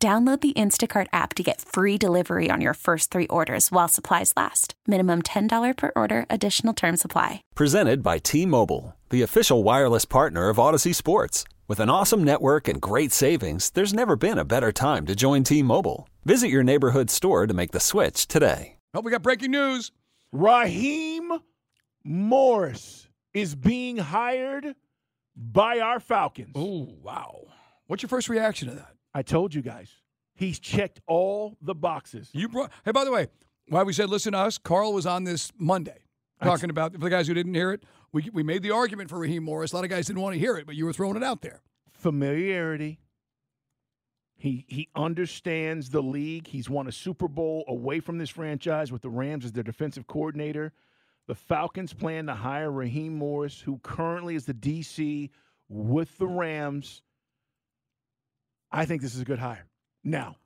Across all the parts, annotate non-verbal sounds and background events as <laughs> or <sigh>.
Download the Instacart app to get free delivery on your first three orders while supplies last. Minimum $10 per order, additional term supply. Presented by T Mobile, the official wireless partner of Audacy Sports. With an awesome network and great savings, there's never been a better time to join T Mobile. Visit your neighborhood store to make the switch today. Oh, we got breaking news. Raheem Morris is being hired by our Falcons. Oh, wow. What's your first reaction to that? I told you guys. He's checked all the boxes. You brought. Hey, by the way, why we said listen to us? Carl was on this Monday talking about for the guys who didn't hear it. We we made the argument for Raheem Morris. A lot of guys didn't want to hear it, but you were throwing it out there. Familiarity. He he understands the league. He's won a Super Bowl away from this franchise with the Rams as their defensive coordinator. The Falcons plan to hire Raheem Morris, who currently is the DC with the Rams. I think this is a good hire. Now,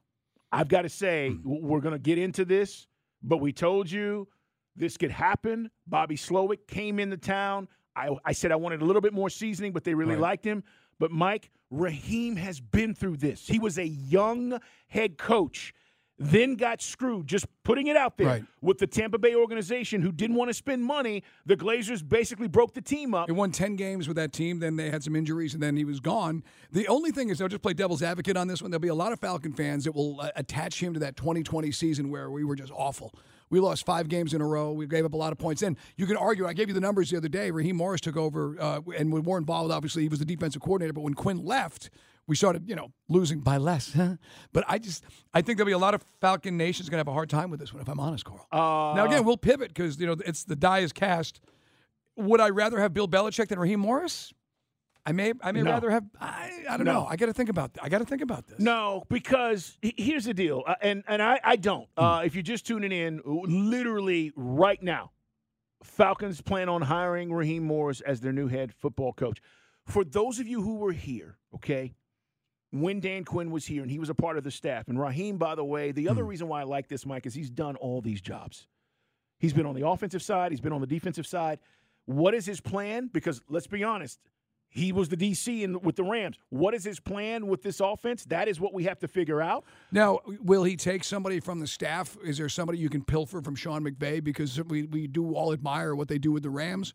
I've got to say, hmm. we're going to get into this, but we told you this could happen. Bobby Slowik came into town. I, I said I wanted a little bit more seasoning, but they really Right. liked him. But Mike, Raheem has been through this. He was a young head coach, then got screwed, just putting it out there Right. with the Tampa Bay organization who didn't want to spend money. The Glazers basically broke the team up. He won 10 games with that team. Then they had some injuries, and then he was gone. The only thing is, I'll just play devil's advocate on this one. There'll be a lot of Falcon fans that will uh, attach him to that 2020 season where we were just awful. We lost five games in a row. We gave up a lot of points. And you can argue, I gave you the numbers the other day. Raheem Morris took over, uh, and when Warren involved, obviously, he was the defensive coordinator. But when Quinn left, we started, you know, losing by less. but I just, I think there'll be a lot of Falcon Nation's going to have a hard time with this one, if I'm honest, Carl. Uh, now, again, we'll pivot because, you know, it's the die is cast. Would I rather have Bill Belichick than Raheem Morris? I may, I may No. rather have. I, I don't No. know. I got to think about. I got to think about this. No, because here's the deal, uh, and and I, I don't. Uh, if you're just tuning in, literally right now, Falcons plan on hiring Raheem Morris as their new head football coach. For those of you who were here, okay, when Dan Quinn was here and he was a part of the staff, and Raheem, by the way, the other hmm. reason why I like this, Mike, is he's done all these jobs. He's been on the offensive side, he's been on the defensive side. What is his plan? Because let's be honest, he was the DC in, with the Rams. What is his plan with this offense? That is what we have to figure out. Now, will he take somebody from the staff? Is there somebody you can pilfer from Sean McVay? Because we, we do all admire what they do with the Rams.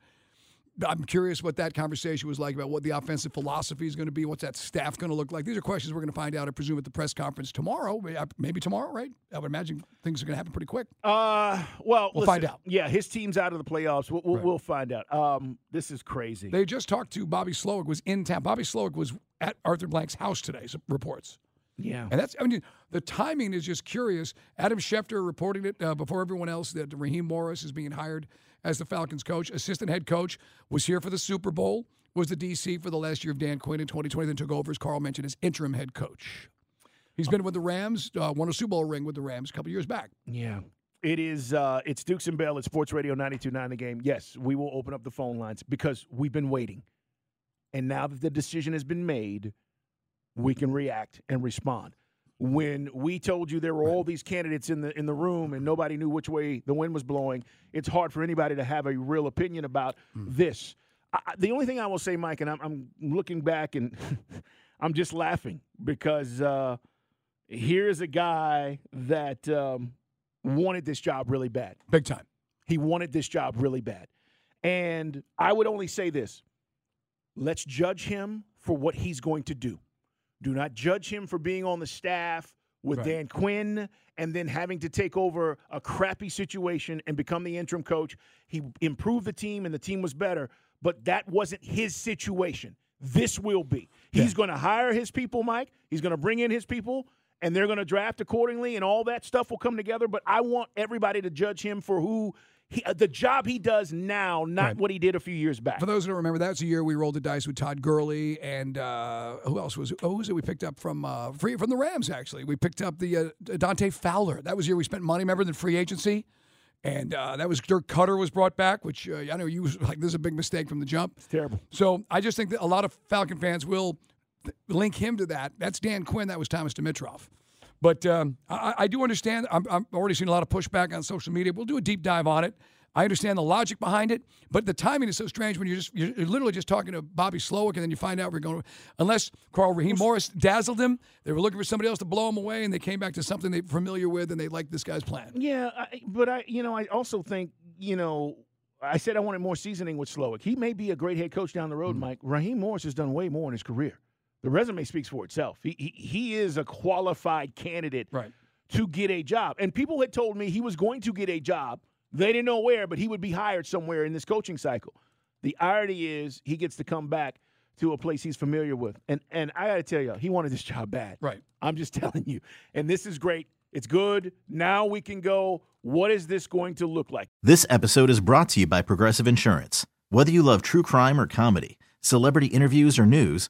I'm curious what that conversation was like about what the offensive philosophy is going to be. What's that staff going to look like? These are questions we're going to find out, I presume, at the press conference tomorrow. Maybe tomorrow, right? I would imagine things are going to happen pretty quick. Uh, well, We'll listen, find out. Yeah, his team's out of the playoffs. We'll, we'll, Right. we'll find out. Um, this is crazy. They just talked to Bobby Slowik, was in town. Bobby Slowik was at Arthur Blank's house today, reports. Yeah. And that's, I mean, the timing is just curious. Adam Schefter reporting it uh, before everyone else that Raheem Morris is being hired as the Falcons coach. Assistant head coach was here for the Super Bowl, was the DC for the last year of Dan Quinn in 2020, then took over, as Carl mentioned, as interim head coach. He's been with the Rams, uh, won a Super Bowl ring with the Rams a couple years back. Yeah. It is uh it's Dukes and Bell at Sports Radio 929 the game. Yes, we will open up the phone lines because we've been waiting. And now that the decision has been made, we can react and respond. When we told you there were all these candidates in the in the room and nobody knew which way the wind was blowing, it's hard for anybody to have a real opinion about this. I, I- the only thing I will say, Mike, and I'm, I'm looking back and <laughs> I'm just laughing because uh, here's a guy that um, wanted this job really bad. Big time. He wanted this job really bad. And I would only say this let's judge him for what he's going to do. Do not judge him for being on the staff with Right. Dan Quinn and then having to take over a crappy situation and become the interim coach. He improved the team and the team was better, but that wasn't his situation. This will be. He's going to hire his people, Mike. He's going to bring in his people and they're going to draft accordingly and all that stuff will come together, but I want everybody to judge him for who he, uh, the job he does now, not Right. what he did a few years back. For those who don't remember, that's the year we rolled the dice with Todd Gurley and uh, who else was? Oh, who was it? We picked up from uh, free from the Rams. Actually, we picked up the uh, Dante Fowler. That was the year we spent money. Remember the free agency, and uh, that was Dirk Koetter was brought back, which uh, I know you was <laughs> like this is a big mistake from the jump. It's terrible. So I just think that a lot of Falcon fans will th- link him to that. That's Dan Quinn. That was Thomas Dimitroff. But um, I, I do understand. I'm, I'm already seeing a lot of pushback on social media. We'll do a deep dive on it. I understand the logic behind it, but the timing is so strange when you're just you're literally just talking to Bobby Slowik and then you find out we're going. Unless Carl Raheem Morris dazzled them, they were looking for somebody else to blow them away, and they came back to something they're familiar with and they like this guy's plan. Yeah, I, but I, you know, I also think, you know, I said I wanted more seasoning with Slowik. He may be a great head coach down the road, Mike. Raheem Morris has done way more in his career. The resume speaks for itself. He, he he is a qualified candidate Right. to get a job. And people had told me he was going to get a job. They didn't know where, but he would be hired somewhere in this coaching cycle. The irony is he gets to come back to a place he's familiar with. And and I got to tell you, he wanted this job bad. Right. I'm just <laughs> telling you. And this is great. It's good. Now we can go. What is this going to look like? This episode is brought to you by Progressive Insurance. Whether you love true crime or comedy, celebrity interviews or news,